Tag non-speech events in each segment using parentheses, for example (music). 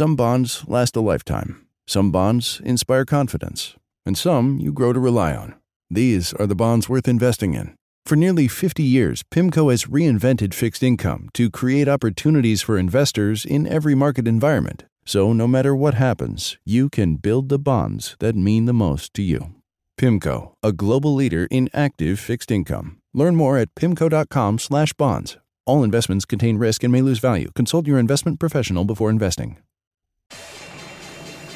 Some bonds last a lifetime, some bonds inspire confidence, and some you grow to rely on. These are the bonds worth investing in. For nearly 50 years, PIMCO has reinvented fixed income to create opportunities for investors in every market environment. So, no matter what happens, you can build the bonds that mean the most to you. PIMCO, a global leader in active fixed income. Learn more at pimco.com/bonds. All investments contain risk and may lose value. Consult your investment professional before investing.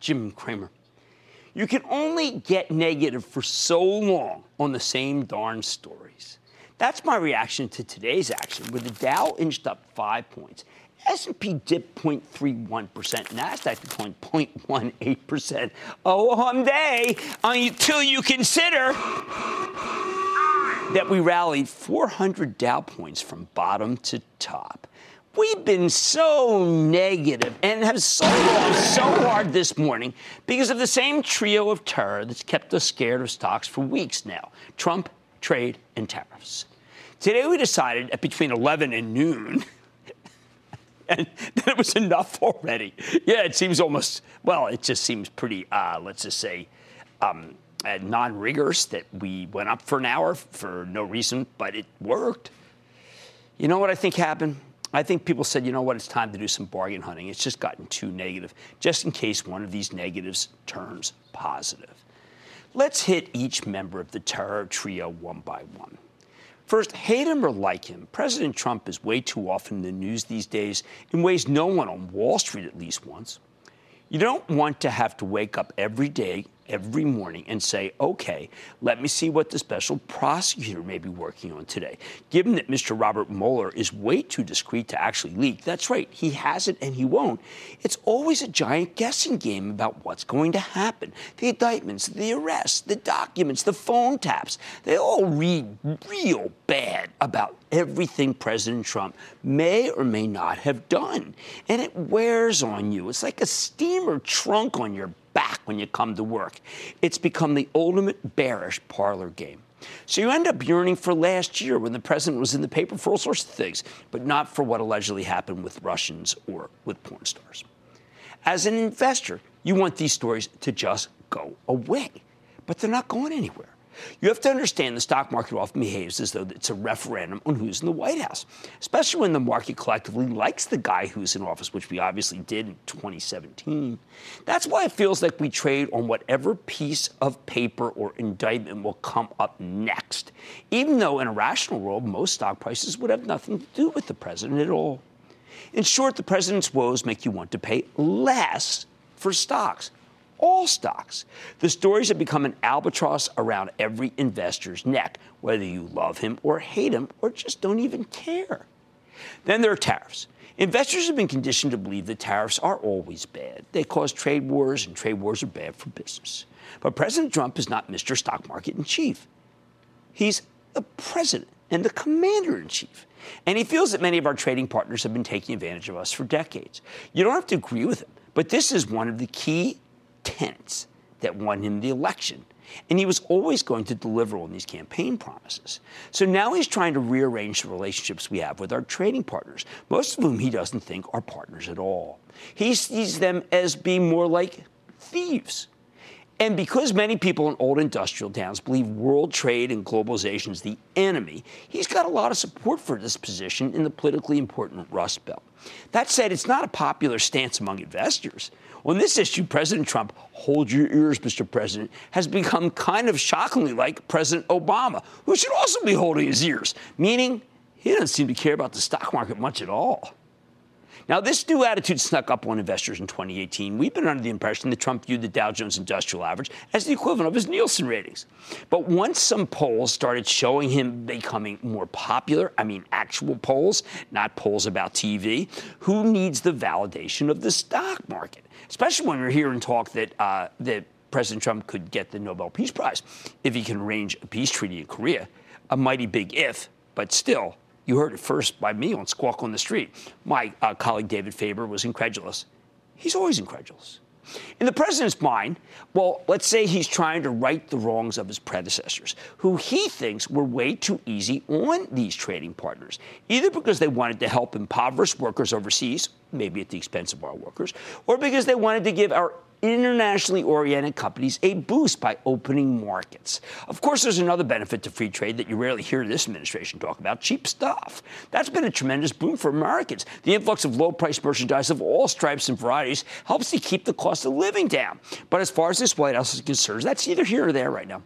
Jim Cramer. You can only get negative for so long on the same darn stories. That's my reaction to today's action, where the Dow inched up five points, S&P dipped 0.31%, Nasdaq declined 0.18%. Oh, hum day until you consider that we rallied 400 Dow points from bottom to top. We've been so negative and have sold off so hard this morning because of the same trio of terror that's kept us scared of stocks for weeks now Trump, trade, and tariffs. Today we decided at between 11 and noon. (laughs) and that it was enough already. Yeah, it seems almost, well, it just seems pretty, uh, let's just say, um, uh, non rigorous that we went up for an hour for no reason, but it worked. You know what I think happened? I think people said, you know what, it's time to do some bargain hunting. It's just gotten too negative, just in case one of these negatives turns positive. Let's hit each member of the terror trio one by one. First, hate him or like him, President Trump is way too often in the news these days in ways no one on Wall Street at least wants. You don't want to have to wake up every day every morning and say, okay, let me see what the special prosecutor may be working on today. Given that Mr. Robert Mueller is way too discreet to actually leak, that's right, he hasn't and he won't. It's always a giant guessing game about what's going to happen. The indictments, the arrests, the documents, the phone taps, they all read real bad about everything President Trump may or may not have done. And it wears on you. It's like a steamer trunk on your back when you come to work. It's become the ultimate bearish parlor game. So you end up yearning for last year when the president was in the paper for all sorts of things, but not for what allegedly happened with Russians or with porn stars. As an investor, you want these stories to just go away, but they're not going anywhere. You have to understand the stock market often behaves as though it's a referendum on who's in the White House, especially when the market collectively likes the guy who's in office, which we obviously did in 2017. That's why it feels like we trade on whatever piece of paper or indictment will come up next, even though in a rational world, most stock prices would have nothing to do with the president at all. In short, the president's woes make you want to pay less for stocks all stocks. The stories have become an albatross around every investor's neck, whether you love him or hate him or just don't even care. Then there are tariffs. Investors have been conditioned to believe that tariffs are always bad. They cause trade wars, and trade wars are bad for business. But President Trump is not Mr. Stock Market in Chief. He's the president and the commander in chief. And he feels that many of our trading partners have been taking advantage of us for decades. You don't have to agree with him, but this is one of the key tenets that won him the election. And he was always going to deliver on these campaign promises. So now he's trying to rearrange the relationships we have with our trading partners, most of whom he doesn't think are partners at all. He sees them as being more like thieves. And because many people in old industrial towns believe world trade and globalization is the enemy, he's got a lot of support for this position in the politically important Rust Belt. That said, it's not a popular stance among investors. On this issue, President Trump, hold your ears, Mr. President, has become kind of shockingly like President Obama, who should also be holding his ears, meaning he doesn't seem to care about the stock market much at all. Now, this new attitude snuck up on investors in 2018. We've been under the impression that Trump viewed the Dow Jones Industrial Average as the equivalent of his Nielsen ratings. But once some polls started showing him becoming more popular, I mean actual polls, not polls about TV, who needs the validation of the stock market? especially when we're hearing talk that uh, that President Trump could get the Nobel Peace Prize if he can arrange a peace treaty in Korea. A mighty big if, but still, you heard it first by me on Squawk on the Street. My uh, colleague David Faber was incredulous. He's always incredulous. In the president's mind, well, let's say he's trying to right the wrongs of his predecessors, who he thinks were way too easy on these trading partners, either because they wanted to help impoverished workers overseas, maybe at the expense of our workers, or because they wanted to give our internationally oriented companies a boost by opening markets. Of course, there's another benefit to free trade that you rarely hear this administration talk about cheap stuff. That's been a tremendous boom for Americans. The influx of low priced merchandise of all stripes and varieties helps to keep the cost of living down. But as far as this White House is concerned, that's either here or there right now.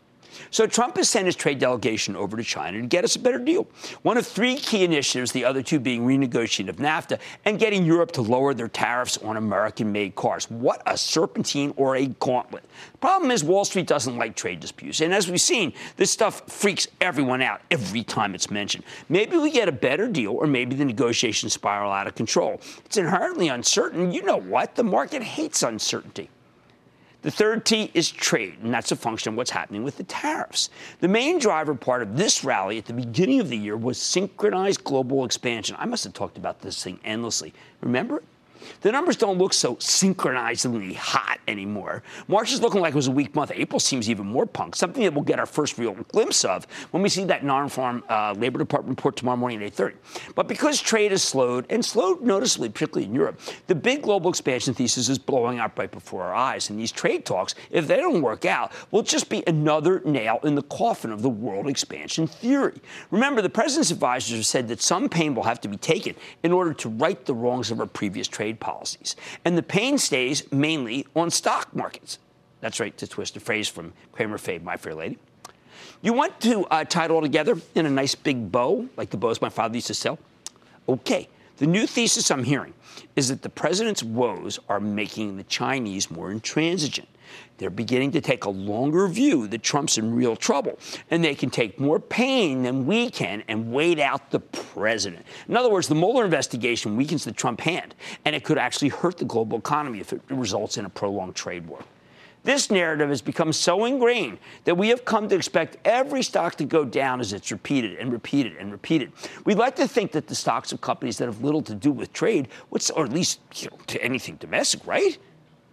So Trump has sent his trade delegation over to China to get us a better deal. One of three key initiatives, the other two being renegotiating of NAFTA and getting Europe to lower their tariffs on American made cars. What a serpentine or a gauntlet. The problem is Wall Street doesn't like trade disputes. And as we've seen, this stuff freaks everyone out every time it's mentioned. Maybe we get a better deal, or maybe the negotiations spiral out of control. It's inherently uncertain. You know what? The market hates uncertainty. The third T is trade, and that's a function of what's happening with the tariffs. The main driver part of this rally at the beginning of the year was synchronized global expansion. I must have talked about this thing endlessly. Remember? The numbers don't look so synchronizingly hot anymore. March is looking like it was a weak month. April seems even more punk, something that we'll get our first real glimpse of when we see that non-farm uh, Labor Department report tomorrow morning at 8.30. But because trade has slowed, and slowed noticeably, particularly in Europe, the big global expansion thesis is blowing up right before our eyes. And these trade talks, if they don't work out, will just be another nail in the coffin of the world expansion theory. Remember, the president's advisors have said that some pain will have to be taken in order to right the wrongs of our previous trade policies. And the pain stays mainly on stock markets. That's right, to twist a phrase from Cramer Fade, My Fair Lady. You want to uh, tie it all together in a nice big bow, like the bows my father used to sell? Okay, the new thesis I'm hearing is that the president's woes are making the Chinese more intransigent. They're beginning to take a longer view that Trump's in real trouble, and they can take more pain than we can and wait out the president. In other words, the Mueller investigation weakens the Trump hand, and it could actually hurt the global economy if it results in a prolonged trade war. This narrative has become so ingrained that we have come to expect every stock to go down as it's repeated and repeated and repeated. We'd like to think that the stocks of companies that have little to do with trade, or at least you know, to anything domestic, right?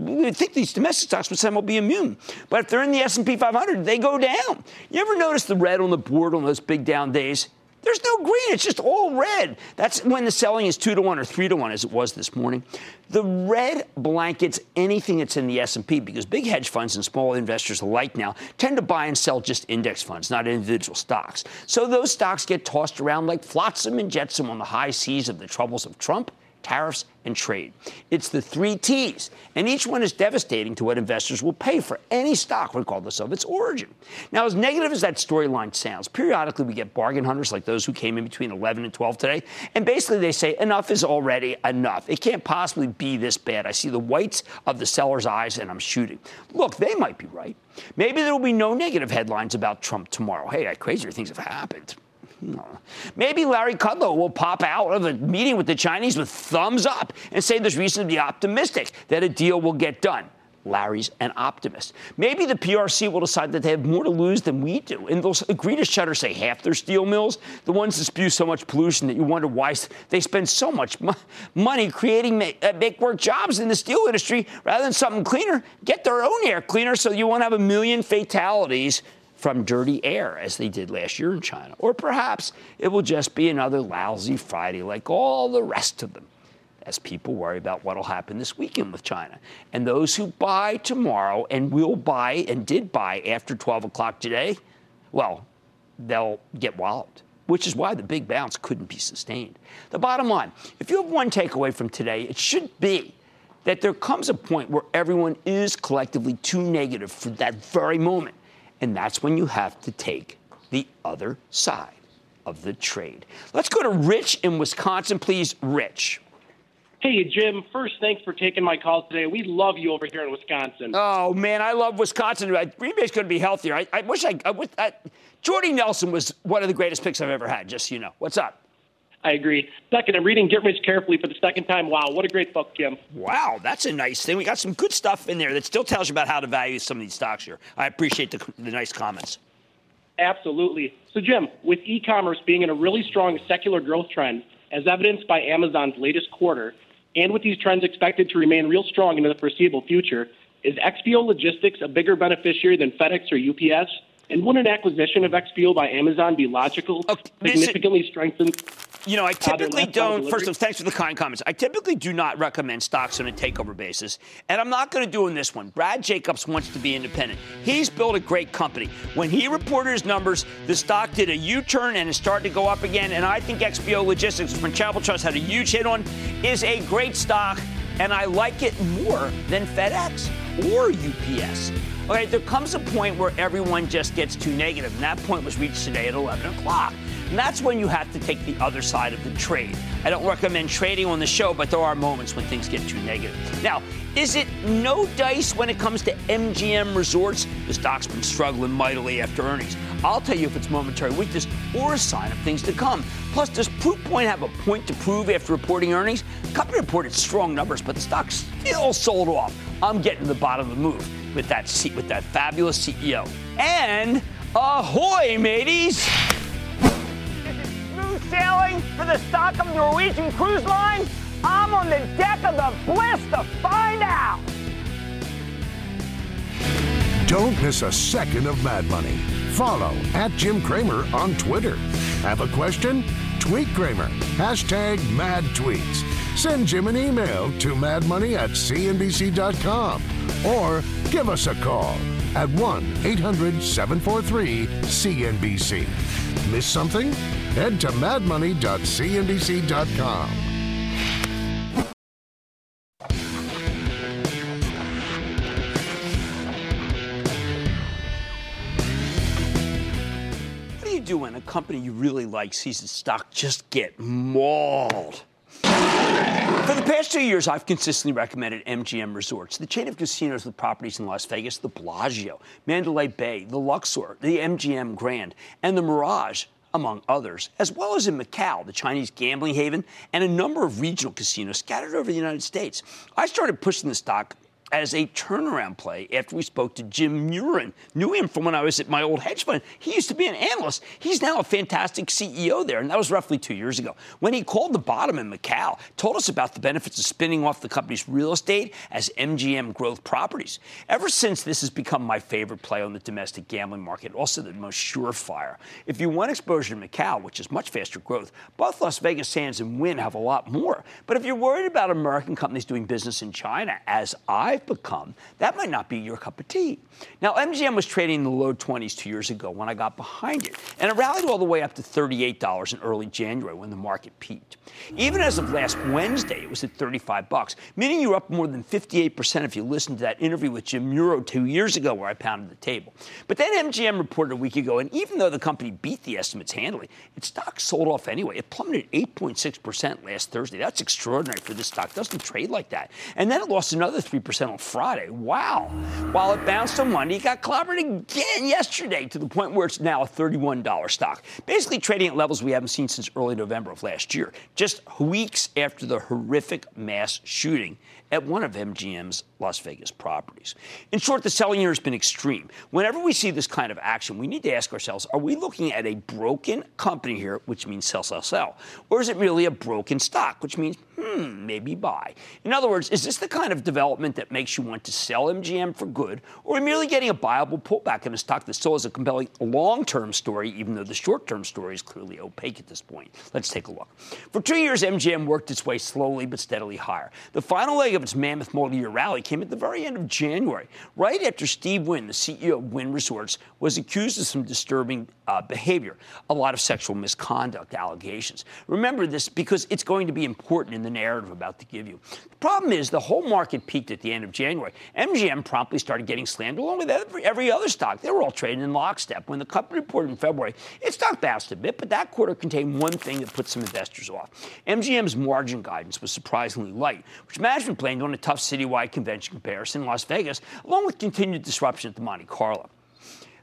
we would think these domestic stocks would somehow be immune. But if they're in the S&P 500, they go down. You ever notice the red on the board on those big down days? There's no green. It's just all red. That's when the selling is two to one or three to one, as it was this morning. The red blankets anything that's in the S&P because big hedge funds and small investors alike now tend to buy and sell just index funds, not individual stocks. So those stocks get tossed around like flotsam and jetsam on the high seas of the troubles of Trump tariffs, and trade. It's the three T's, and each one is devastating to what investors will pay for any stock, regardless of its origin. Now, as negative as that storyline sounds, periodically we get bargain hunters like those who came in between 11 and 12 today, and basically they say enough is already enough. It can't possibly be this bad. I see the whites of the seller's eyes and I'm shooting. Look, they might be right. Maybe there will be no negative headlines about Trump tomorrow. Hey, crazier things have happened. Maybe Larry Kudlow will pop out of a meeting with the Chinese with thumbs up and say there's reason to be optimistic that a deal will get done. Larry's an optimist. Maybe the PRC will decide that they have more to lose than we do, and they'll agree to shutter, say, half their steel mills, the ones that spew so much pollution that you wonder why they spend so much mo- money creating uh, make work jobs in the steel industry rather than something cleaner. Get their own air cleaner so you won't have a million fatalities from dirty air as they did last year in China. Or perhaps it will just be another lousy Friday like all the rest of them as people worry about what will happen this weekend with China. And those who buy tomorrow and will buy and did buy after 12 o'clock today, well, they'll get walloped, which is why the big bounce couldn't be sustained. The bottom line if you have one takeaway from today, it should be that there comes a point where everyone is collectively too negative for that very moment. And that's when you have to take the other side of the trade. Let's go to Rich in Wisconsin, please. Rich. Hey, Jim. First, thanks for taking my call today. We love you over here in Wisconsin. Oh, man, I love Wisconsin. Green Bay's going to be healthier. I, I wish I, I, I, Jordy Nelson was one of the greatest picks I've ever had, just so you know. What's up? I agree. Second, I'm reading Get Rich Carefully for the second time. Wow, what a great book, Jim. Wow, that's a nice thing. We got some good stuff in there that still tells you about how to value some of these stocks here. I appreciate the, the nice comments. Absolutely. So, Jim, with e commerce being in a really strong secular growth trend, as evidenced by Amazon's latest quarter, and with these trends expected to remain real strong into the foreseeable future, is XPO Logistics a bigger beneficiary than FedEx or UPS? And would an acquisition of XPO by Amazon be logical, okay, significantly strengthen you know, I typically don't. First of all, thanks for the kind comments. I typically do not recommend stocks on a takeover basis, and I'm not going to do in this one. Brad Jacobs wants to be independent. He's built a great company. When he reported his numbers, the stock did a U-turn and is starting to go up again. And I think XPO Logistics, when Chapel Trust had a huge hit on, is a great stock, and I like it more than FedEx or UPS. Okay, there comes a point where everyone just gets too negative, and that point was reached today at 11 o'clock. And that's when you have to take the other side of the trade. I don't recommend trading on the show, but there are moments when things get too negative. Now, is it no dice when it comes to MGM Resorts? The stock's been struggling mightily after earnings. I'll tell you if it's momentary weakness or a sign of things to come. Plus, does Proofpoint have a point to prove after reporting earnings? The company reported strong numbers, but the stock still sold off. I'm getting to the bottom of the move with that with that fabulous CEO. And ahoy, mateys! Sailing for the Stockholm Norwegian Cruise Line? I'm on the deck of the Bliss to find out. Don't miss a second of Mad Money. Follow at Jim Cramer on Twitter. Have a question? Tweet Cramer. Hashtag mad tweets. Send Jim an email to madmoney at cnbc.com or give us a call at 1 800 743 CNBC. Miss something? Head to madmoney.cnbc.com. What do you do when a company you really like sees its stock just get mauled? For the past two years, I've consistently recommended MGM Resorts, the chain of casinos with properties in Las Vegas, the Bellagio, Mandalay Bay, the Luxor, the MGM Grand, and the Mirage among others, as well as in Macau, the Chinese gambling haven, and a number of regional casinos scattered over the United States. I started pushing the stock as a turnaround play after we spoke to Jim Murren. Knew him from when I was at my old hedge fund. He used to be an analyst. He's now a fantastic CEO there, and that was roughly two years ago. When he called the bottom in Macau, told us about the benefits of spinning off the company's real estate as MGM growth properties. Ever since, this has become my favorite play on the domestic gambling market, also the most surefire. If you want exposure to Macau, which is much faster growth, both Las Vegas Sands and Wynn have a lot more. But if you're worried about American companies doing business in China, as I become, that might not be your cup of tea. Now, MGM was trading in the low 20s two years ago when I got behind it, and it rallied all the way up to $38 in early January when the market peaked. Even as of last Wednesday, it was at 35 bucks, meaning you're up more than 58% if you listened to that interview with Jim Murren two years ago where I pounded the table. But then MGM reported a week ago, and even though the company beat the estimates handily, its stock sold off anyway. It plummeted 8.6% last Thursday. That's extraordinary for this stock. It doesn't trade like that. And then it lost another 3% on Friday. Wow. While it bounced on Monday, it got clobbered again yesterday to the point where it's now a $31 stock. Basically trading at levels we haven't seen since early November of last year, just weeks after the horrific mass shooting at one of MGM's Las Vegas properties. In short, the selling year has been extreme. Whenever we see this kind of action, we need to ask ourselves are we looking at a broken company here, which means sell, sell, sell? Or is it really a broken stock, which means, hmm, maybe buy? In other words, is this the kind of development that makes you want to sell MGM for good, or are we merely getting a viable pullback in a stock that still has a compelling long term story, even though the short term story is clearly opaque at this point? Let's take a look. For two years, MGM worked its way slowly but steadily higher. The final leg of its mammoth multi year rally came at the very end of January, right after Steve Wynn, the CEO of Wynn Resorts, was accused of some disturbing uh, behavior, a lot of sexual misconduct allegations. Remember this because it's going to be important in the narrative about to give you. The problem is the whole market peaked at the end of January. MGM promptly started getting slammed along with every, every other stock. They were all trading in lockstep. When the company reported in February, its stock bounced a bit, but that quarter contained one thing that put some investors off. MGM's margin guidance was surprisingly light, which management blamed on a tough citywide convention comparison in Las Vegas, along with continued disruption at the Monte Carlo.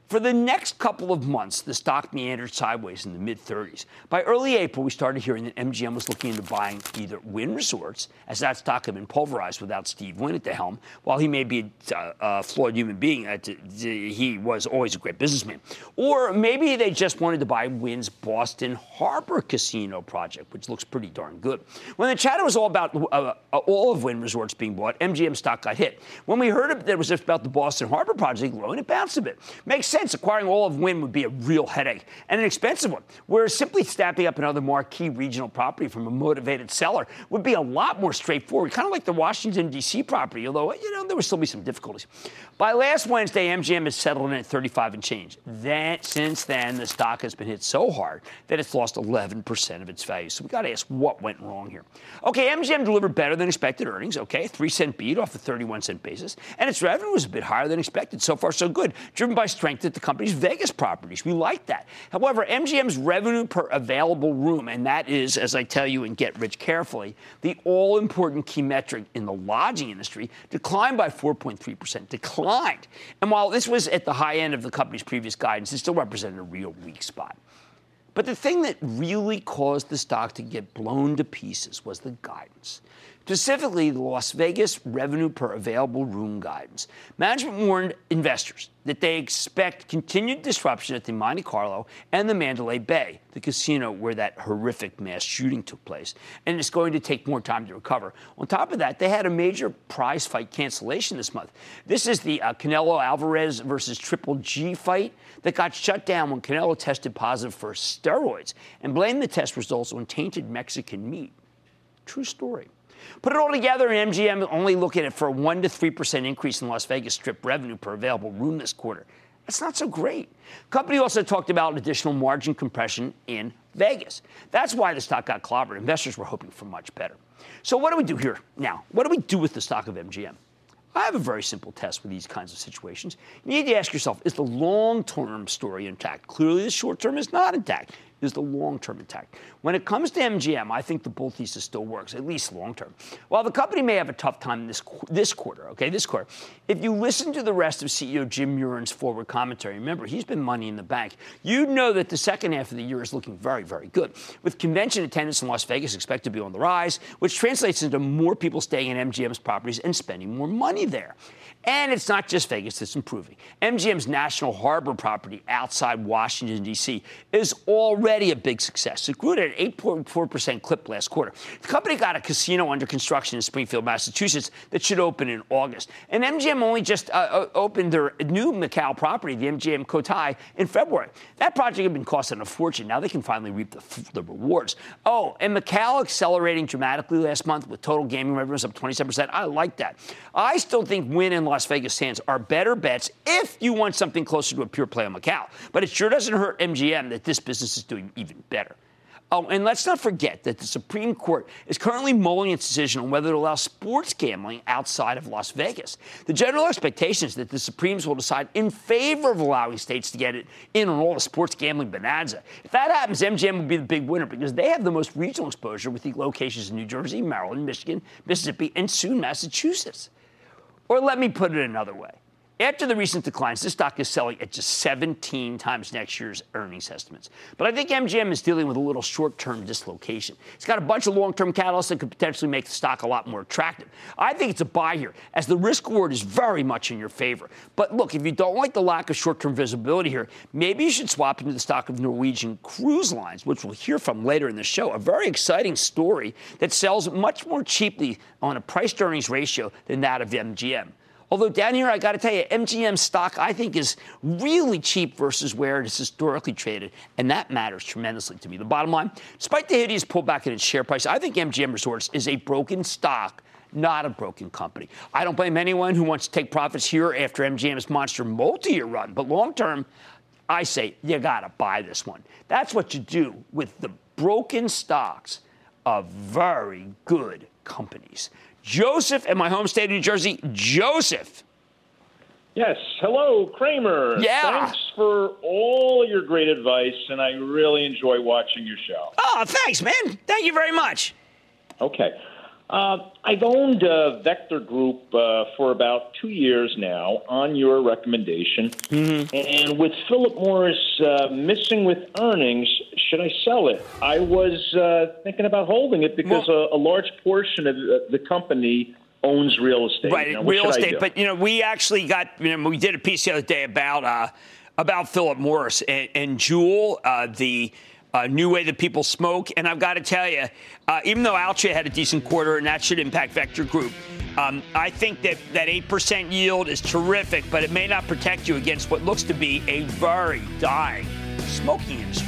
For the next couple of months, the stock meandered sideways in the mid 30s. By early April, we started hearing that MGM was looking into buying either Wynn Resorts, as that stock had been pulverized without Steve Wynn at the helm. While he may be a, a flawed human being, uh, he was always a great businessman. Or maybe they just wanted to buy Wynn's Boston Harbor Casino project, which looks pretty darn good. When the chatter was all about uh, uh all of Wynn Resorts being bought, MGM stock got hit. When we heard that it was about the Boston Harbor project growing, it bounced a bit. Makes sense sense, acquiring all of Wynn would be a real headache and an expensive one, whereas simply snapping up another marquee regional property from a motivated seller would be a lot more straightforward, kind of like the Washington, D.C. property, although, you know, there would still be some difficulties. By last Wednesday, MGM has settled in at 35 and change. Then, since then, the stock has been hit so hard that it's lost 11% of its value. So we got to ask what went wrong here. Okay, MGM delivered better than expected earnings, okay, 3 cent beat off the 31 cent basis, and its revenue was a bit higher than expected. So far, so good, driven by strength at the company's Vegas properties. We like that. However, MGM's revenue per available room, and that is, as I tell you and get rich carefully, the all important key metric in the lodging industry, declined by 4.3%. Declined. And while this was at the high end of the company's previous guidance, it still represented a real weak spot. But the thing that really caused the stock to get blown to pieces was the guidance. Specifically, the Las Vegas revenue per available room guidance. Management warned investors that they expect continued disruption at the Monte Carlo and the Mandalay Bay, the casino where that horrific mass shooting took place, and it's going to take more time to recover. On top of that, they had a major prize fight cancellation this month. This is the uh, Canelo Alvarez versus Triple G fight that got shut down when Canelo tested positive for steroids and blamed the test results on tainted Mexican meat. True story. Put it all together, and MGM only looking at it for a 1 to 3% increase in Las Vegas Strip revenue per available room this quarter. That's not so great. Company also talked about additional margin compression in Vegas. That's why the stock got clobbered. Investors were hoping for much better. So what do we do here now? What do we do with the stock of MGM? I have a very simple test with these kinds of situations. You need to ask yourself, is the long-term story intact? Clearly, the short term is not intact is the long term intact. When it comes to MGM, I think the bull thesis still works, at least long term. While the company may have a tough time this, this quarter, okay, this quarter, if you listen to the rest of CEO Jim Murren's forward commentary, remember, he's been money in the bank, you know that the second half of the year is looking very, very good. With convention attendance in Las Vegas expected to be on the rise, which translates into more people staying in MGM's properties and spending more money there. And it's not just Vegas that's improving. MGM's National Harbor property outside Washington, D.C. is already a big success. It grew at an 8.4% clip last quarter. The company got a casino under construction in Springfield, Massachusetts that should open in August. And MGM only just uh, uh opened their new Macau property, the MGM Cotai, in February. That project had been costing a fortune. Now they can finally reap the, the rewards. Oh, and Macau accelerating dramatically last month with total gaming revenues up 27%. I like that. I still think Wynn and Las Vegas Sands are better bets if you want something closer to a pure play on Macau. But it sure doesn't hurt MGM that this business is doing even better. Oh, and let's not forget that the Supreme Court is currently mulling its decision on whether to allow sports gambling outside of Las Vegas. The general expectation is that the Supremes will decide in favor of allowing states to get it in on all the sports gambling bonanza. If that happens, MGM will be the big winner because they have the most regional exposure with the locations in New Jersey, Maryland, Michigan, Mississippi, and soon Massachusetts. Or let me put it another way. After the recent declines, this stock is selling at just 17 times next year's earnings estimates. But I think MGM is dealing with a little short term dislocation. It's got a bunch of long term catalysts that could potentially make the stock a lot more attractive. I think it's a buy here, as the risk reward is very much in your favor. But look, if you don't like the lack of short term visibility here, maybe you should swap into the stock of Norwegian Cruise Lines, which we'll hear from later in the show. A very exciting story that sells much more cheaply on a price earnings ratio than that of MGM. Although down here, I got to tell you, MGM stock I think is really cheap versus where it is historically traded, and that matters tremendously to me. The bottom line, despite the hideous pullback in its share price, I think MGM Resorts is a broken stock not a broken company. I don't blame anyone who wants to take profits here after MGM's monster multi-year run, but long term, I say you got to buy this one. That's what you do with the broken stocks of very good companies. Joseph in my home state of New Jersey. Joseph. Yes. Hello, Cramer. Yeah. Thanks for all your great advice, and I really enjoy watching your show. Oh, thanks, man. Thank you very much. Okay. Uh, I've owned uh, Vector Group uh, for about two years now on your recommendation. Mm-hmm. And with Philip Morris uh, missing with earnings, should I sell it? I was uh, thinking about holding it because well, a, a, large portion of the, the company owns real estate. Right, now, real estate. But, you know, we actually got, you know, we did a piece the other day about, uh, about Philip Morris and, and Juul, the – a new way that people smoke. And I've got to tell you, uh, even though Altria had a decent quarter, and that should impact Vector Group, um, I think that that 8% yield is terrific, but it may not protect you against what looks to be a very dying smoking industry.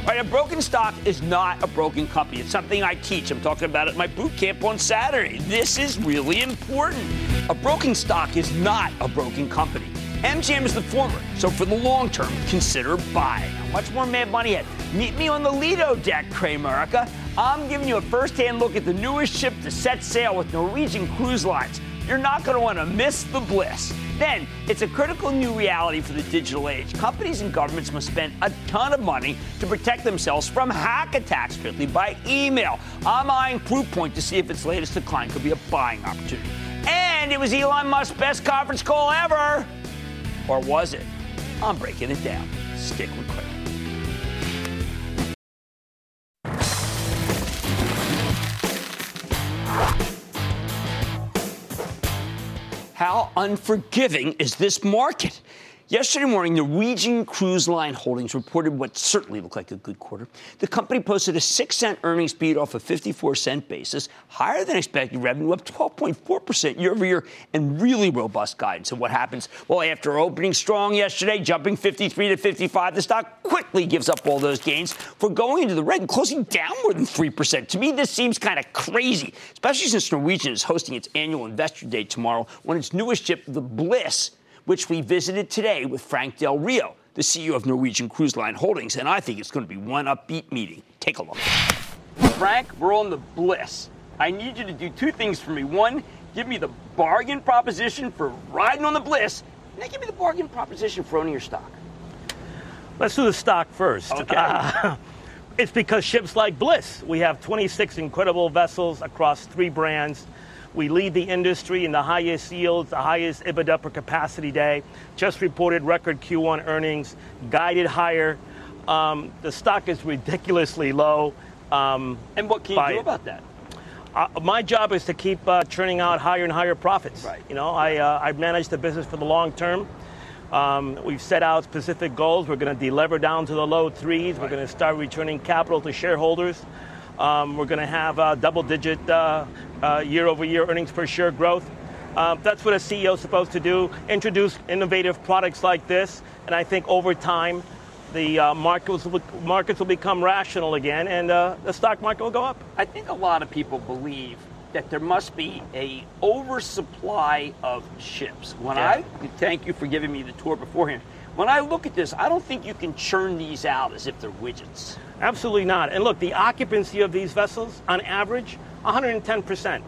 All right, a broken stock is not a broken company. It's something I teach. I'm talking about it at my boot camp on Saturday. This is really important. A broken stock is not a broken company. MGM is the former, so for the long term, consider buying. Much more Mad Money ahead. Meet me on the Lido deck, Cramerica. I'm giving you a first-hand look at the newest ship to set sail with Norwegian Cruise Lines. You're not going to want to miss the bliss. Then, it's a critical new reality for the digital age. Companies and governments must spend a ton of money to protect themselves from hack attacks, particularly by email. I'm eyeing Proofpoint to see if its latest decline could be a buying opportunity. And it was Elon Musk's best conference call ever. Or was it? I'm breaking it down. Stick with How unforgiving is this market? Yesterday morning, Norwegian Cruise Line Holdings reported what certainly looked like a good quarter. The company posted a 6 cent earnings beat off a 54 cent basis, higher than expected revenue, up 12.4% year over year, and really robust guidance. And what happens? Well, after opening strong yesterday, jumping 53 to 55, the stock quickly gives up all those gains for going into the red and closing down more than 3%. To me, this seems kind of crazy, especially since Norwegian is hosting its annual investor day tomorrow when its newest ship, the Bliss, which we visited today with Frank Del Rio, the CEO of Norwegian Cruise Line Holdings, and I think it's going to be one upbeat meeting. Take a look. Frank, we're on the bliss. I need you to do two things for me. One, give me the bargain proposition for riding on the bliss, and then give me the bargain proposition for owning your stock. Let's do the stock first. Okay. Uh, (laughs) it's because ships like Bliss. We have 26 incredible vessels across three brands. We lead the industry in the highest yields, the highest EBITDA per capacity day. Just reported record Q1 earnings, guided higher. Um, the stock is ridiculously low. Um, and what can you do about that? Uh, my job is to keep uh, churning out higher and higher profits. Right. You know, I uh, I manage the business for the long term. Um, we've set out specific goals. We're going to delever down to the low threes. Right. We're going to start returning capital to shareholders. Um, we're going to have a double-digit uh, uh, year-over-year earnings per share growth. Uh, that's what a CEO is supposed to do: introduce innovative products like this. And I think over time, the uh, markets, will, markets will become rational again, and uh, the stock market will go up. I think a lot of people believe that there must be a oversupply of ships. When yeah. I thank you for giving me the tour beforehand. When I look at this, I don't think you can churn these out as if they're widgets. Absolutely not. And look, the occupancy of these vessels, on average, 110%.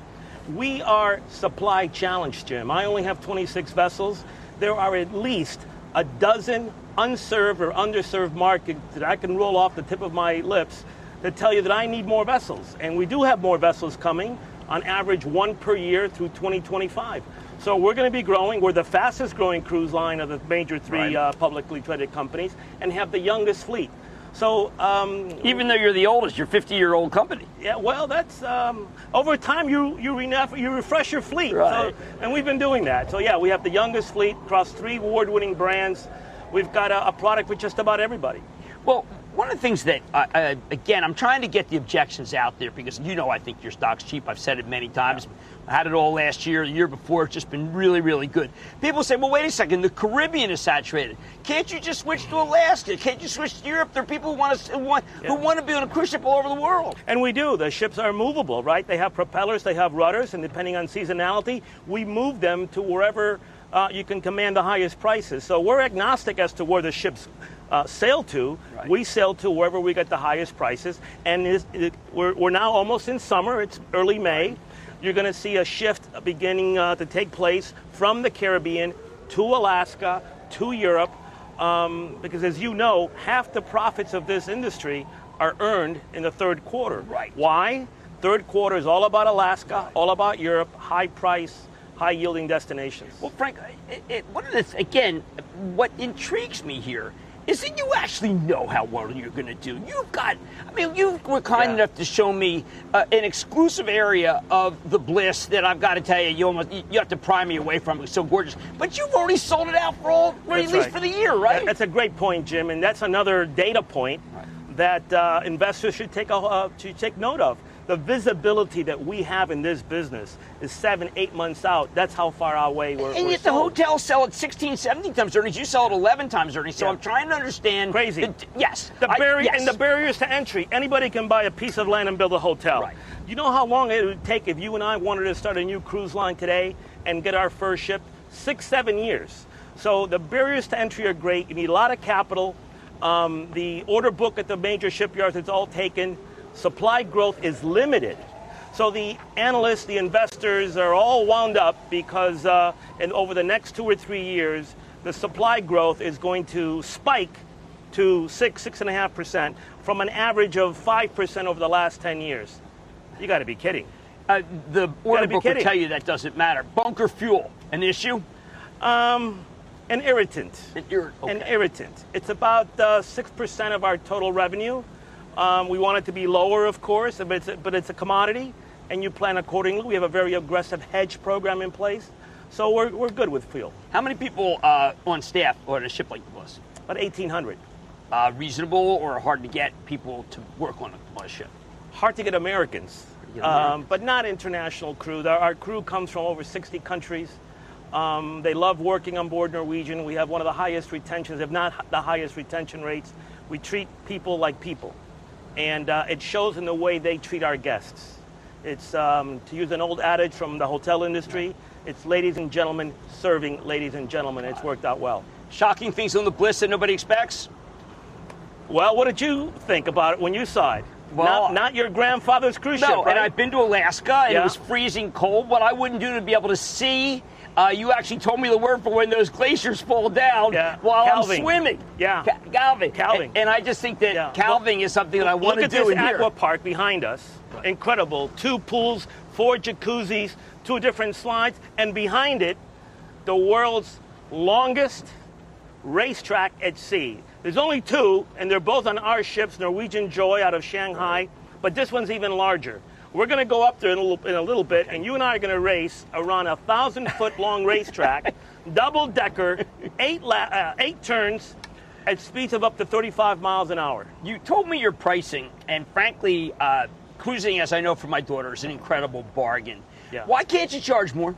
We are supply challenged, Jim. I only have 26 vessels. There are at least a dozen unserved or underserved markets that I can roll off the tip of my lips that tell you that I need more vessels. And we do have more vessels coming, on average one per year through 2025. So we're going to be growing. We're the fastest growing cruise line of the major three right. uh, publicly traded companies and have the youngest fleet. So um, even though you're the oldest, you're 50 year old company. Yeah, well, that's um, over time you you, re- you refresh your fleet, right. so, and we've been doing that. So yeah, we have the youngest fleet across three award winning brands. We've got a, a product for just about everybody. Well, one of the things that, uh, uh, again, I'm trying to get the objections out there because you know I think your stock's cheap. I've said it many times. I had it all last year, the year before. It's just been really, really good. People say, well, wait a second, the Caribbean is saturated. Can't you just switch to Alaska? Can't you switch to Europe? There are people who want to, who want, yeah. who want to be on a cruise ship all over the world. And we do. The ships are movable, right? They have propellers, they have rudders, and depending on seasonality, we move them to wherever uh, you can command the highest prices. So we're agnostic as to where the ships uh, sail to. Right. We sail to wherever we get the highest prices. And it, we're, we're now almost in summer, it's early May. You're going to see a shift beginning uh, to take place from the Caribbean to Alaska, to Europe, um, because as you know, half the profits of this industry are earned in the third quarter. Right. Why? Third quarter is all about Alaska, all about Europe, high price, high yielding destinations. Well, Frank, it, it, of this again, what intrigues me here is that you actually know how well you're going to do. You've got, I mean, you were kind Yeah. enough to show me uh, an exclusive area of the bliss that I've got to tell you, you almost you have to pry me away from. It's so gorgeous, but you've already sold it out for all, or at least right. for the year, right? That's a great point, Jim, and that's another data point that uh, investors should take a, uh, should take note of. The visibility that we have in this business is seven, eight months out. That's how far away we're. and yet the sold. hotels sell at 16, 17 times earnings. You sell at 11 times earnings. So Yeah. I'm trying to understand. Crazy. the- yes. The barrier yes. and the barriers to entry. Anybody can buy a piece of land and build a hotel. Right. You know how long it would take if you and I wanted to start a new cruise line today and get our first ship? Six, seven years. So the barriers to entry are great. You need a lot of capital. Um, the order book at the major shipyards is all taken. Supply growth is limited. So the analysts, the investors are all wound up because uh, in, over the next two or three years, the supply growth is going to spike to six, six and a half percent from an average of five percent over the last ten years. You got to be kidding. Uh, the order book will tell you that doesn't matter. Bunker fuel, an issue? Um, an irritant. An ir- An irritant. It's about uh, six percent of our total revenue. Um, we want it to be lower, of course, but it's a, but it's a commodity, and you plan accordingly. We have a very aggressive hedge program in place, so we're, we're good with fuel. How many people uh, on staff on a ship like this? About 1,800. Uh, reasonable or hard to get people to work on a, on a ship? hard to get Americans, get um, but not international crew. Our, our crew comes from over 60 countries. Um, they love working on board Norwegian. We have one of the highest retentions, if not the highest retention rates. We treat people like people, and uh, it shows in the way they treat our guests. It's um, to use an old adage from the hotel industry. It's ladies and gentlemen serving ladies and gentlemen. It's worked out well. Shocking things on the bliss that nobody expects? Well, what did you think about it when you saw it? Well, not, not your grandfather's cruise No, ship, right? and I've been to Alaska and Yeah. it was freezing cold. What I wouldn't do to be able to see, uh, you actually told me the word for when those glaciers fall down Yeah. while Calving. I'm swimming. Yeah. Ca- calving. Calving. And, and I just think that Yeah. calving is something that I want Look to at do this in here. aqua park behind us. Incredible. Two pools, four jacuzzis, two different slides, and behind it, the world's longest racetrack at sea. There's only two, and they're both on our ships, Norwegian Joy out of Shanghai, but this one's even larger. We're going to go up there in a little, in a little bit, and you and I are going to race around a thousand foot long racetrack, (laughs) double decker, eight, la- uh, eight turns, at speeds of up to 35 miles an hour. You told me your pricing, and frankly, uh, cruising, as I know from my daughter, is an incredible bargain. Yeah. Why can't you charge more?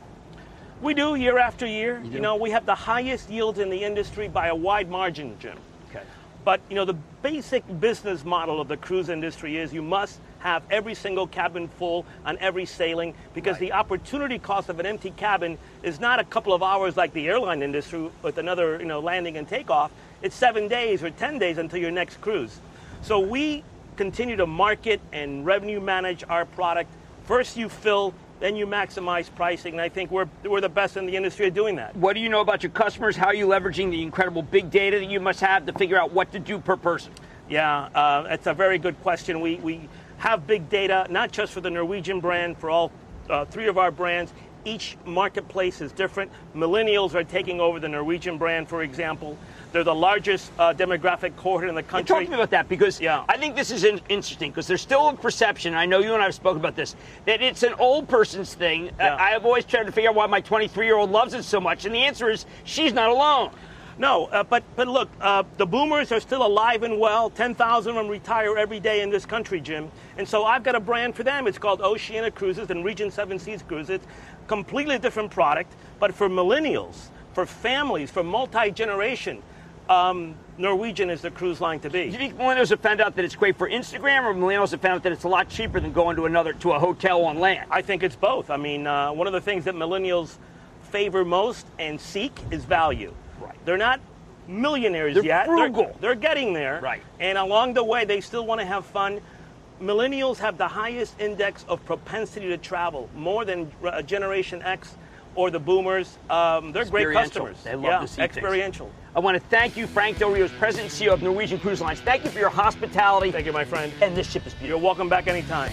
We do year after year. You, do? know, we have the highest yields in the industry by a wide margin, Jim. Okay. But you know, the basic business model of the cruise industry is you must have every single cabin full on every sailing because Right. the opportunity cost of an empty cabin is not a couple of hours like the airline industry with another, you know, landing and takeoff. It's seven days or ten days until your next cruise. So we continue to market and revenue manage our product. First you fill, then you maximize pricing. And I think we're we're the best in the industry at doing that. What do you know about your customers? How are you leveraging the incredible big data that you must have to figure out what to do per person? Yeah, uh, that's a very good question. We, we have big data, not just for the Norwegian brand, for all uh, three of our brands. Each marketplace is different. Millennials are taking over the Norwegian brand, for example. They're the largest uh, demographic cohort in the country. talk to me about that because Yeah. I think this is in- interesting because there's still a perception. I know you and I have spoken about this that it's an old person's thing. Yeah. I, I've always tried to figure out why my 23 year old loves it so much, and the answer is she's not alone. No, uh, but but look, uh, the boomers are still alive and well. Ten thousand of them retire every day in this country, Jim. And so I've got a brand for them. It's called Oceania Cruises and Regent Seven Seas Cruises. Completely different product, but for millennials, for families, for multi generation, um, Norwegian is the cruise line to be. Do you think millennials have found out that it's great for Instagram, or millennials have found out that it's a lot cheaper than going to another to a hotel on land? I think it's both. I mean, uh, one of the things that millennials favor most and seek is value. Right. They're not millionaires yet. They're yet. frugal. They're, getting there. Right. And along the way, they still want to have fun. Millennials have the highest index of propensity to travel, more than uh, Generation X or the Boomers. Um, they're great customers. They love yeah, to see things. experiential. I want to thank you, Frank Del Rio's President and CEO of Norwegian Cruise Lines. Thank you for your hospitality. Thank you, my friend. And this ship is beautiful. You're welcome back anytime.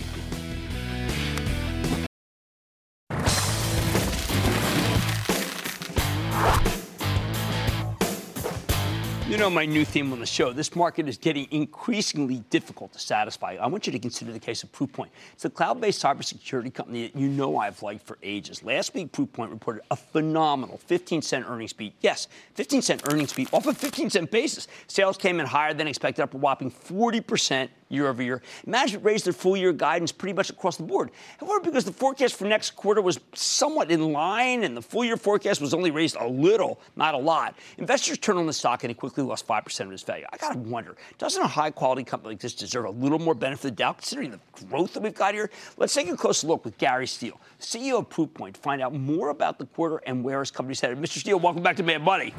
You know my new theme on the show. This market is getting increasingly difficult to satisfy. I want you to consider the case of Proofpoint. It's a cloud-based cybersecurity company that you know I've liked for ages. Last week, Proofpoint reported a phenomenal 15 cent earnings beat. Yes, 15 cent earnings beat off a 15 cent basis. Sales came in higher than expected, up a whopping 40 percent year over year. Management raised their full year guidance pretty much across the board. However, because the forecast for next quarter was somewhat in line and the full year forecast was only raised a little, not a lot, investors turned on the stock and it quickly lost 5% of its value. I got to wonder, doesn't a high quality company like this deserve a little more benefit of the doubt considering the growth that we've got here? Let's take a closer look with Gary Steele, CEO of Proofpoint, to find out more about the quarter and where his company's headed. Mr. Steele, welcome back to Mad Money.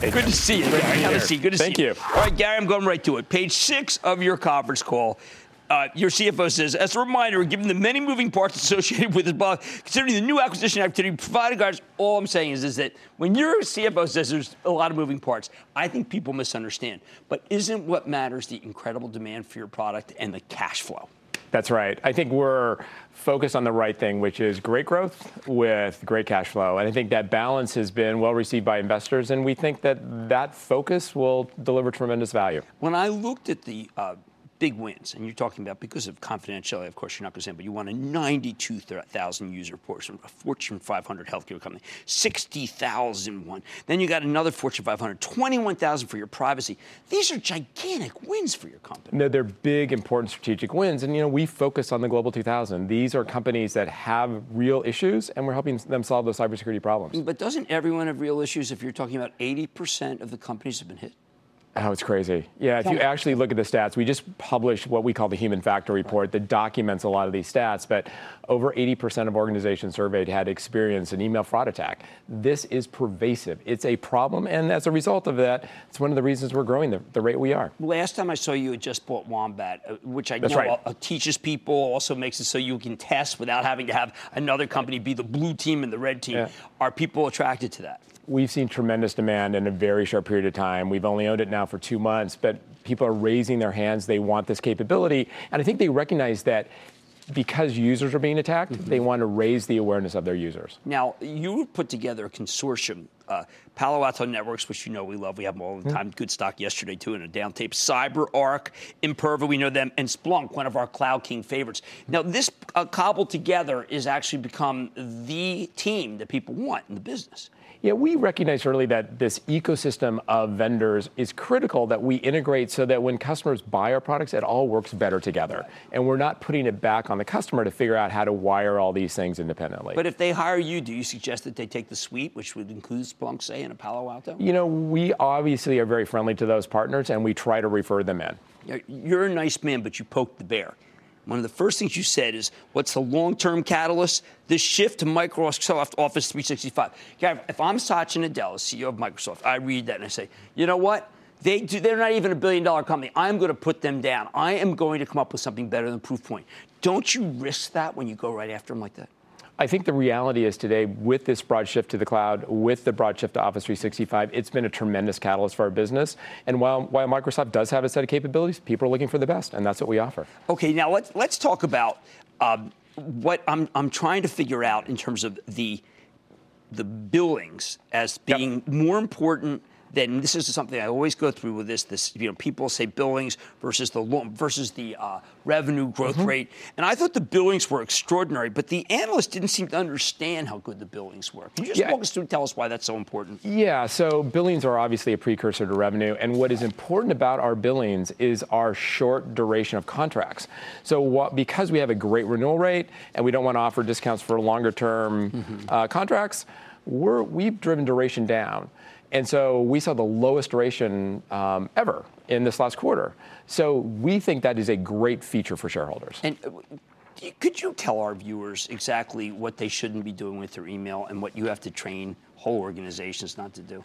Hey, good to see you. Great Gary. Have a seat. Good to Thank see you. you. All right, Gary, I'm going right to it. Page six of your conference call. Uh, your CFO says, as a reminder, given the many moving parts associated with this blog, considering the new acquisition activity provided, guys, all I'm saying is, is that when your CFO says there's a lot of moving parts, I think people misunderstand. But isn't what matters the incredible demand for your product and the cash flow? That's right. I think we're focused on the right thing, which is great growth with great cash flow. And I think that balance has been well received by investors, and we think that that focus will deliver tremendous value. When I looked at the uh, big wins, and you're talking about because of confidentiality, of course, you're not going to say, but you won a 92,000 user portion, a Fortune 500 healthcare company, 60,000 one. Then you got another Fortune 500, 21,000 for your privacy. These are gigantic wins for your company. No, they're big, important strategic wins, and you know we focus on the global 2000. These are companies that have real issues, and we're helping them solve those cybersecurity problems. But doesn't everyone have real issues if you're talking about 80% of the companies have been hit? Oh, it's crazy. Yeah, if you actually look at the stats, we just published what we call the Human Factor Report that documents a lot of these stats, but over 80% of organizations surveyed had experienced an email fraud attack. This is pervasive. It's a problem, and as a result of that, it's one of the reasons we're growing the, the rate we are. Last time I saw you, had just bought Wombat, uh, which I That's know right. teaches people, also makes it so you can test without having to have another company be the blue team and the red team. Yeah. Are people attracted to that? We've seen tremendous demand in a very short period of time. We've only owned it now for two months, but people are raising their hands. They want this capability. And I think they recognize that because users are being attacked, they want to raise the awareness of their users. Now, you put together a consortium, uh, Palo Alto Networks, which you know we love. We have them all the time. Good stock yesterday, too, in a down tape. CyberArk, Imperva, we know them, and Splunk, one of our Cloud King favorites. Now, this uh, cobbled together is actually become the team that people want in the business. Yeah, we recognized early that this ecosystem of vendors is critical that we integrate so that when customers buy our products, it all works better together. And we're not putting it back on the customer to figure out how to wire all these things independently. But if they hire you, do you suggest that they take the suite, which would include Splunk, say, and a Palo Alto? you know, we obviously are very friendly to those partners and we try to refer them in. You're- You're a nice man, but you poked the bear. One of the first things you said is, "What's the long-term catalyst? This shift to Microsoft Office 365." Gary, if I'm Satya Nadella, CEO of Microsoft, I read that and I say, "You know what? They do, they're not even a billion-dollar company. I'm going to put them down. I am going to come up with something better than Proofpoint." Don't you risk that when you go right after them like that? I think the reality is today, with this broad shift to the cloud, with the broad shift to Office 365, it's been a tremendous catalyst for our business. And while, while Microsoft does have a set of capabilities, people are looking for the best, and that's what we offer. Okay, now let's let's talk about um, what I'm I'm trying to figure out in terms of the the billings as Yep. being more important than this is something I always go through with this. This you know people say billings versus the versus the uh, revenue growth Mm-hmm. rate, and I thought the billings were extraordinary, but the analysts didn't seem to understand how good the billings were. Can you just Yeah. walk us through, and tell us why that's so important? Yeah, so billings are obviously a precursor to revenue. And what is important about our billings is our short duration of contracts. So, what, because we have a great renewal rate and we don't want to offer discounts for longer term uh, contracts, we're, we've driven duration down. And so we saw the lowest duration um, ever in this last quarter. So we think that is a great feature for shareholders. And uh, could you tell our viewers exactly what they shouldn't be doing with their email and what you have to train whole organizations not to do?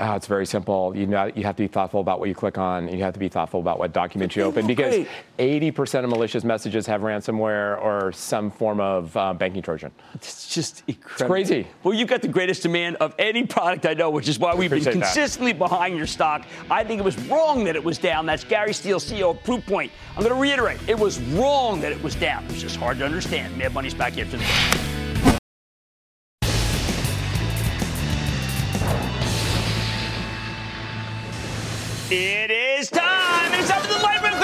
Uh, it's very simple. You know, you have to be thoughtful about what you click on. And you have to be thoughtful about what documents you open because 80% of malicious messages have ransomware or some form of uh, banking trojan. It's just incredible. crazy. Well, you've got the greatest demand of any product I know, which is why we've been Appreciate that. consistently behind your stock. I think it was wrong that it was down. That's Gary Steele, CEO of Proofpoint. I'm going to reiterate, it was wrong that it was down. It's just hard to understand. Mad Money's back after the break. It is time. It's up to the light round.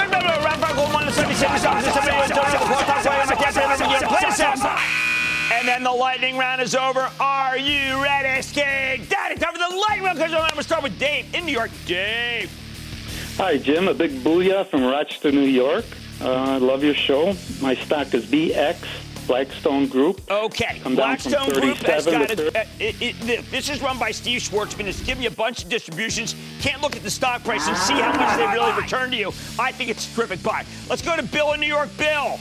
And then the lightning round is over. Are you ready, Skig? Daddy, time for the lightning round. I'm going to start with Dave in New York. Dave. Hi, Jim. A big booyah from Rochester, New York. Uh, I love your show. My stock is BX Blackstone Group. Okay, Blackstone Group has got it, uh, it, it, This is run by Steve Schwarzman. It's giving you a bunch of distributions. Can't look at the stock price and see how much they really return to you. I think it's a terrific buy. Let's go to Bill in New York. Bill.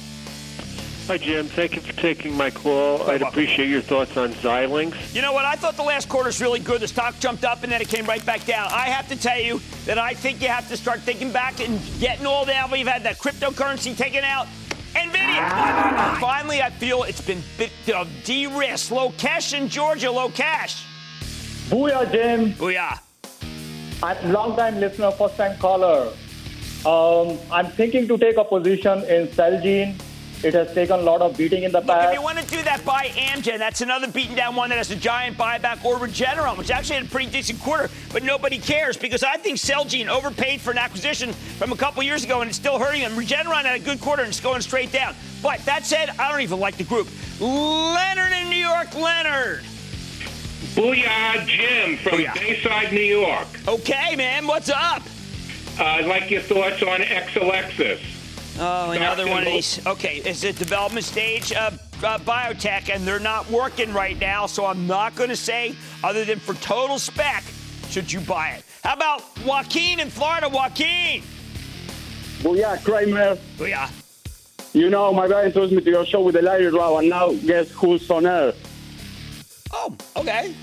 Hi, Jim. Thank you for taking my call. I'd appreciate your thoughts on Xilinx. You know what? I thought the last quarter was really good. The stock jumped up and then it came right back down. I have to tell you that I think you have to start thinking back and getting all the You've had that cryptocurrency taken out. NVIDIA. Finally, I feel it's been bit of de-risk. Lucas in Georgia, Lucas. Booyah, Jim. Booyah. I'm long-time listener, first-time caller. Um, I'm thinking to take a position in Celgene it has taken a lot of beating in the Look, past. If you want to do that, buy Amgen. That's another beaten down one that has a giant buyback. Or Regeneron, which actually had a pretty decent quarter, but nobody cares because I think Celgene overpaid for an acquisition from a couple years ago and it's still hurting them. Regeneron had a good quarter and it's going straight down. But that said, I don't even like the group. Leonard in New York, Leonard. Booyah, Jim from Booyah. Bayside, New York. Okay, man, what's up? Uh, I'd like your thoughts on Exelixis. Oh, another one of these. Okay, it's a development stage uh, uh, biotech, and they're not working right now. So I'm not going to say, other than for total spec, should you buy it. How about Joaquin in Florida? Joaquin. Booyah, Cramer. Booyah. You know, my guy introduced me to your show with the Larry Row, and now guess who's on air? Oh, okay.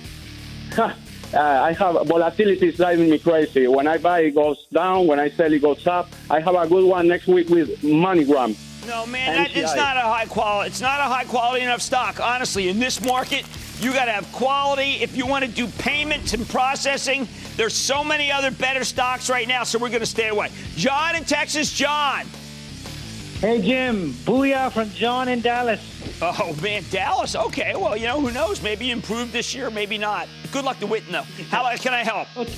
Uh, I have volatility is driving me crazy. When I buy, it goes down. When I sell, it goes up. I have a good one next week with MoneyGram. No, man, that, it's not a high quality. It's not a high quality enough stock. Honestly, in this market, you got to have quality. If you want to do payments and processing, there's so many other better stocks right now. So we're going to stay away. John in Texas, John. Hey, Jim. Booyah from John in Dallas. Oh, man, Dallas. Okay, well, you know, who knows? Maybe improved this year, maybe not. Good luck to Witten, though. How can I help? Okay.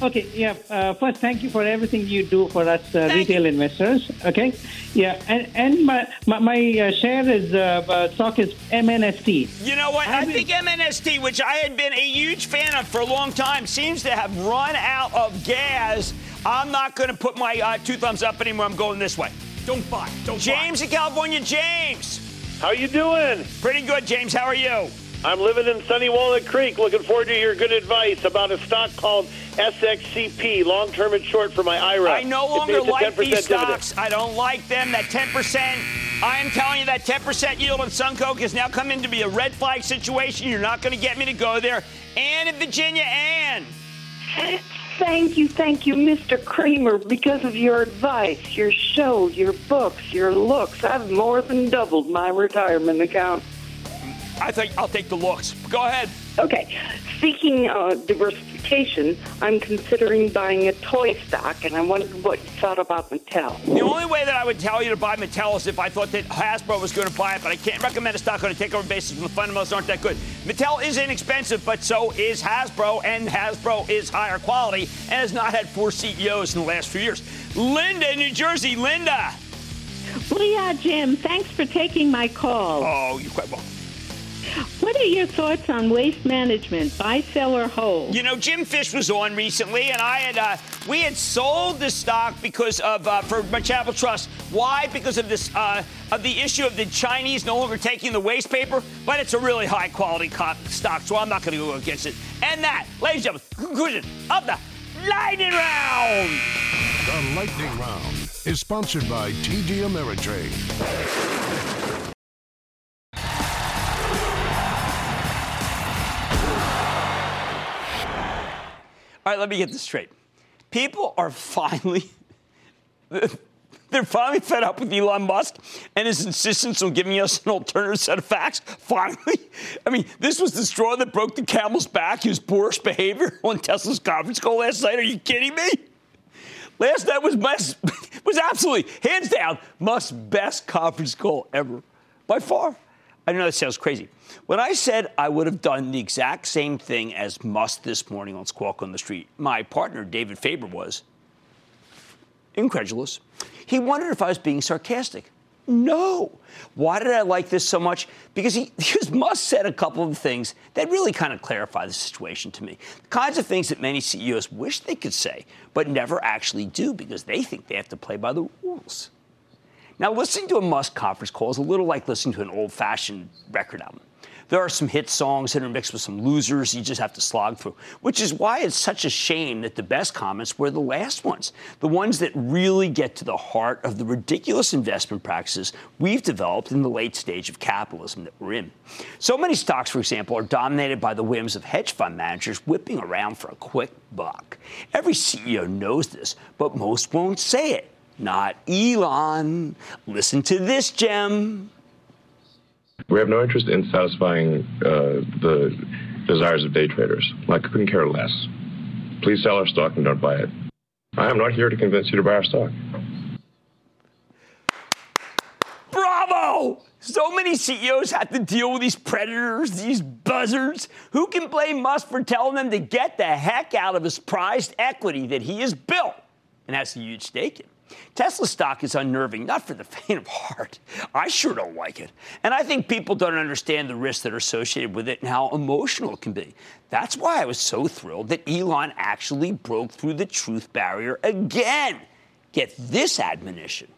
Okay, yeah. Uh, first, thank you for everything you do for us uh, retail you. investors. Okay, yeah, and and my my, my uh, share is uh, uh, stock is MNST. You know what? I, I think MNST, which I had been a huge fan of for a long time, seems to have run out of gas. I'm not going to put my uh, two thumbs up anymore. I'm going this way. Don't buy. Don't James buy. in California. James. How you doing? Pretty good, James. How are you? I'm living in sunny Walnut Creek. Looking forward to your good advice about a stock called SXCP, long term and short for my IRA. I no longer like these stocks. Dividend. I don't like them. That 10%. I am telling you that 10% yield on SunCoke has now come in to be a red flag situation. You're not going to get me to go there. Ann in Virginia, Ann. (laughs) Thank you, thank you, Mr. Cramer, because of your advice, your show, your books, your looks. I've more than doubled my retirement account. I think I'll take the looks. Go ahead. Okay. Seeking uh, diversification, I'm considering buying a toy stock, and I wondered what you thought about Mattel. The only way that I would tell you to buy Mattel is if I thought that Hasbro was going to buy it, but I can't recommend a stock on a takeover basis when the fundamentals aren't that good. Mattel is inexpensive, but so is Hasbro, and Hasbro is higher quality and has not had four CEOs in the last few years. Linda in New Jersey. Linda. Well, yeah, Jim. Thanks for taking my call. Oh, you're quite welcome. What are your thoughts on waste management, buy, sell, or hold? You know, Jim Fish was on recently, and I had uh, we had sold the stock because of uh, for my Charitable Trust. Why? Because of this uh, of the issue of the Chinese no longer taking the waste paper. But it's a really high quality stock, so I'm not going to go against it. And that, ladies and gentlemen, conclusion of the lightning round. The lightning round is sponsored by TD Ameritrade. All right, let me get this straight. People are finally. (laughs) They're finally fed up with Elon Musk and his insistence on giving us an alternative set of facts. Finally. I mean, this was the straw that broke the camel's back, his boorish behavior (laughs) on Tesla's conference call last night. Are you kidding me? Last night was best, (laughs) was absolutely, hands down, Musk's best conference call ever. By far. I know that sounds crazy. When I said I would have done the exact same thing as Musk this morning on Squawk on the Street, my partner, David Faber, was, incredulous. He wondered if I was being sarcastic. No. Why did I like this so much? Because he, (laughs) he Musk said a couple of things that really kind of clarify the situation to me. The kinds of things that many CEOs wish they could say, but never actually do because they think they have to play by the rules. Now, listening to a Musk conference call is a little like listening to an old fashioned record album. There are some hit songs that are mixed with some losers you just have to slog through, which is why it's such a shame that the best comments were the last ones, the ones that really get to the heart of the ridiculous investment practices we've developed in the late stage of capitalism that we're in. So many stocks, for example, are dominated by the whims of hedge fund managers whipping around for a quick buck. Every CEO knows this, but most won't say it. Not Elon. Listen to this gem. We have no interest in satisfying uh, the desires of day traders. Like, I couldn't care less. Please sell our stock and don't buy it. I am not here to convince you to buy our stock. Bravo! So many CEOs have to deal with these predators, these buzzards. Who can blame Musk for telling them to get the heck out of his prized equity that he has built and has a huge stake in? Tesla stock is unnerving, not for the faint of heart. I sure don't like it. And I think people don't understand the risks that are associated with it and how emotional it can be. That's why I was so thrilled that Elon actually broke through the truth barrier again. Get this admonition.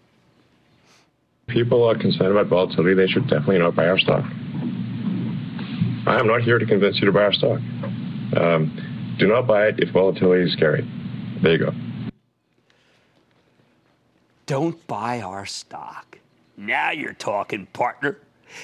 People are concerned about volatility. They should definitely not buy our stock. I am not here to convince you to buy our stock. Um, do not buy it if volatility is scary. There you go don't buy our stock. Now you're talking, partner.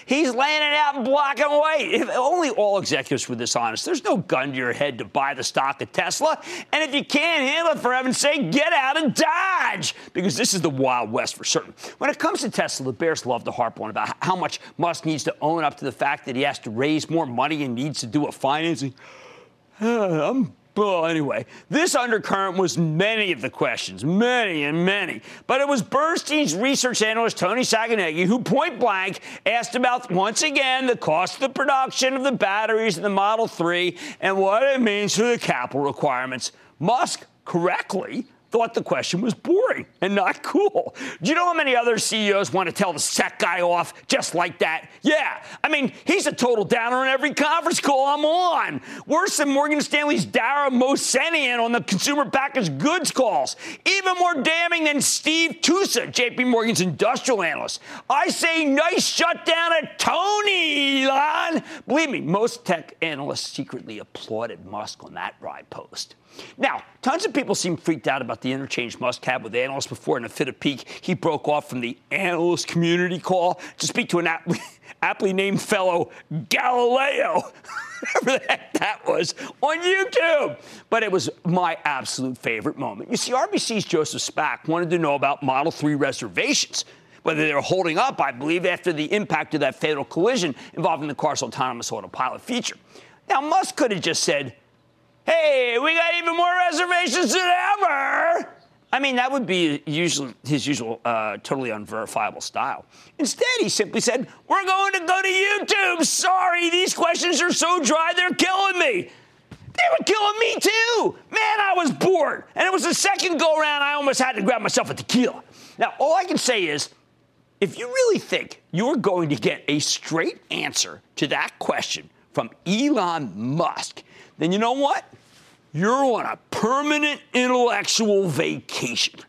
He's laying it out in black and white. If only all executives were this honest. There's no gun to your head to buy the stock of Tesla. And if you can't handle it, for heaven's sake, get out and dodge. Because this is the Wild West for certain. When it comes to Tesla, the Bears love to harp on about how much Musk needs to own up to the fact that he has to raise more money and needs to do a financing. (sighs) I'm well, anyway, this undercurrent was many of the questions, many and many. But it was Bernstein's research analyst Tony Sacconaghi who point blank asked about, once again, the cost of the production of the batteries in the Model 3 and what it means for the capital requirements. Musk correctly thought the question was boring and not cool. Do you know how many other CEOs want to tell the SEC guy off just like that? Yeah. I mean, he's a total downer on every conference call I'm on. Worse than Morgan Stanley's Dara Mohsenian on the consumer packaged goods calls. Even more damning than Steve Tusa, JP Morgan's industrial analyst. I say nice shutdown at Tony, Elon. Believe me, most tech analysts secretly applauded Musk on that ride post. Now, tons of people seem freaked out about the interchange Musk had with analysts before in a fit of pique. He broke off from the analyst community call to speak to an aptly, (laughs) aptly named fellow, Galileo, (laughs) whatever the heck that was, on YouTube. But it was my absolute favorite moment. You see, RBC's Joseph Spak wanted to know about Model 3 reservations whether they were holding up, I believe, after the impact of that fatal collision involving the car's autonomous autopilot feature. Now, Musk could have just said, hey, we got even more reservations than ever. I mean, that would be usual, his usual uh, totally unverifiable style. Instead, he simply said, We're going to go to YouTube. Sorry, these questions are so dry, they're killing me. They were killing me too. Man, I was bored. And it was the second go around I almost had to grab myself a tequila. Now, all I can say is, if you really think you're going to get a straight answer to that question from Elon Musk, then you know what? You're on a permanent intellectual vacation.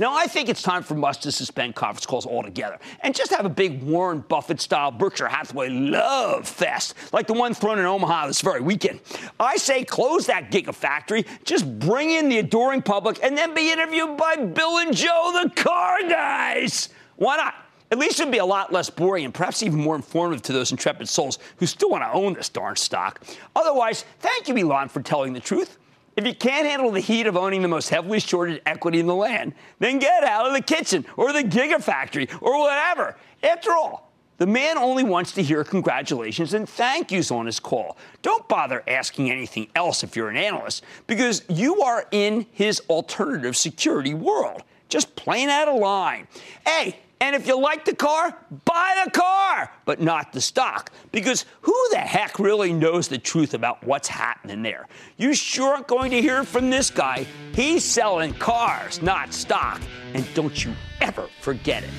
Now, I think it's time for Musk to suspend conference calls altogether and just have a big Warren Buffett style Berkshire Hathaway love fest like the one thrown in Omaha this very weekend. I say close that gigafactory, just bring in the adoring public, and then be interviewed by Bill and Joe, the car guys. Why not? At least it'd be a lot less boring and perhaps even more informative to those intrepid souls who still want to own this darn stock. Otherwise, thank you, Elon, for telling the truth. If you can't handle the heat of owning the most heavily shorted equity in the land, then get out of the kitchen or the gigafactory or whatever. After all, the man only wants to hear congratulations and thank yous on his call. Don't bother asking anything else if you're an analyst because you are in his alternative security world. Just plain out of line. Hey, And if you like the car, buy the car, but not the stock. Because who the heck really knows the truth about what's happening there? You sure aren't going to hear from this guy. He's selling cars, not stock. And don't you ever forget it.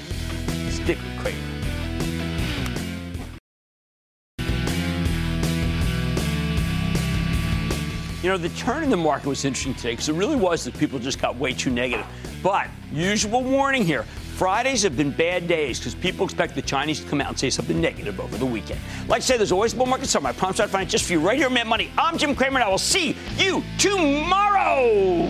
Stick with Cramer. You know, the turn in the market was interesting today because it really was that people just got way too negative. But usual warning here. Fridays have been bad days because people expect the Chinese to come out and say something negative over the weekend. Like I say, there's always a bull market somewhere. I promise I'll find it just for you right here at Money. I'm Jim Cramer, and I will see you tomorrow.